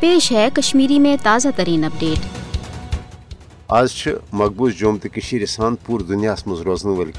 پیش ہے کشمیری میں تازہ ترین اپڈیٹ۔ آج مقبوض جوم تو سان پور دنیا مز روزن ول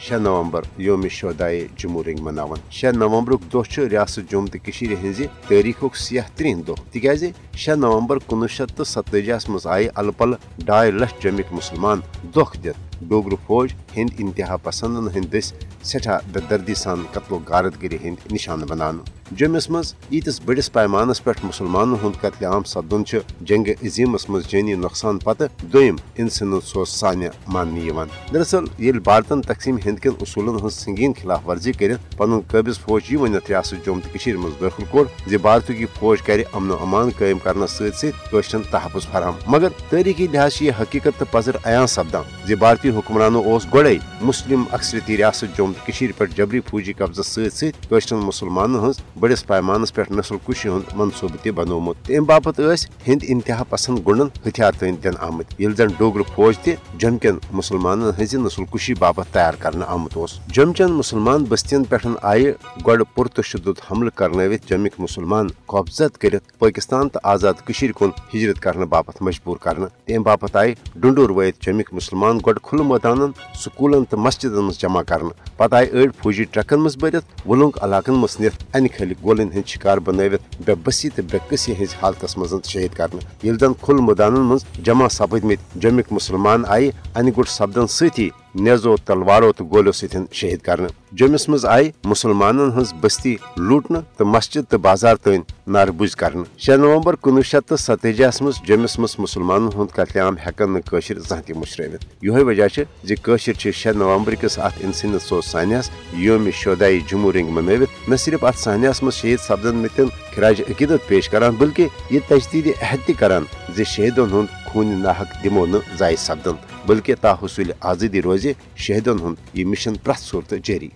شے نومبر یوم شہدائے جمہورنگ مناون شے نومبر دہ ریاست جوم تو ہز تاریخ سیاح ترین دہ تاز شے نومبر کنوہ شیت تو ستتجیس مز آئی ال پل ڈائی لچھ جمک مسلمان دکھ دت ڈوگر فوج ہند انتہا پسندن ہند دس سٹھا بے دردی سان قتل و غارتگری ہند نشانہ بنان۔ جمس مز یتس بڑس پیمانس پہ مسلمانوں ہند قتل عام سپدن جنگ عظیمس مز جانی نقصان پتہ دم انسن سوز سانہ ماننے دراصل یل بھارتن تقسیم ہند کن اصولن ہز سنگین خلاف ورزی کرت پن قابض فوج یہ ونت ریاست جوم تو مز داخل کور زی بھارت کی فوج کر امن و امان قائم کرنے ست ستن تحفظ فراہم۔ مگر تاریخی لحاظ یہ حقیقت تو پذر عیاں سپدان۔ زی بھارتی جی حکمرانوں اس گوڑے مسلم اکثریتی ریاست جوم پہ جبری فوجی قبضہ ست ستن مسلمانوں ہز بڑس پیمانس پہ نسل کشی ہند منصوبہ تہ بنومت ام باپت ہند انتہا پسند گنڈن ہتھیار تین دن آمت یل زن ڈوگر فوج تہ جم کن مسلمان ہز نسل کشی باپت تیار کرنے آمت اس جم چن مسلمان بستین پہ آئی گڈ پرتشدد حملہ کرنوت جمک مسلمان قبضت کرت پاکستان تو آزاد کشیر کن ہجرت کرنے باپت مجبور کرنے تم باپت آئی ڈنڈور ویت جمک مسلمان گڈ کھل میدان سکولن تو مسجدن مز جمع کرنے پتہ آئی اڑ فوجی ٹرکن مز برت ولنگ علاقن مز نت ان کھل گولن ہند شکار بنوت بے بسی تو بے قسی ہز حالت مز شہید کرنے یل زن کھل میدانن مز جمع سپدمت جمک مسلمان آئی ان گٹ سپدن ستی نیزو تلوارو تو گولو ستن شہید کرنے جمس مز آئی مسلمانن ہز بستی لوٹنے تو مسجد تو بازار تین نار بج کرنے شے نومبر کنوہ شیت تو ستجیس مز جمس مز مسلمانن ہند قتل عام ہیکن نشر زان تہ مشروت یہ وجہ زشر شے نومبر کس ات انسانیت سوز سانیس یوم شہدائی جمہورنگ منوت نہ صرف ات سانیس مز شہید سپدن متن خراج عقیدت پیش کران، بلکہ یہ تجدید عہد تہ کران زی شہیدن ہند خون ناحق دمو ضائع سپدن۔ بلکہ تا حصول آزادی روز شہیدن ہند یہ مشن پریت صورت جاری۔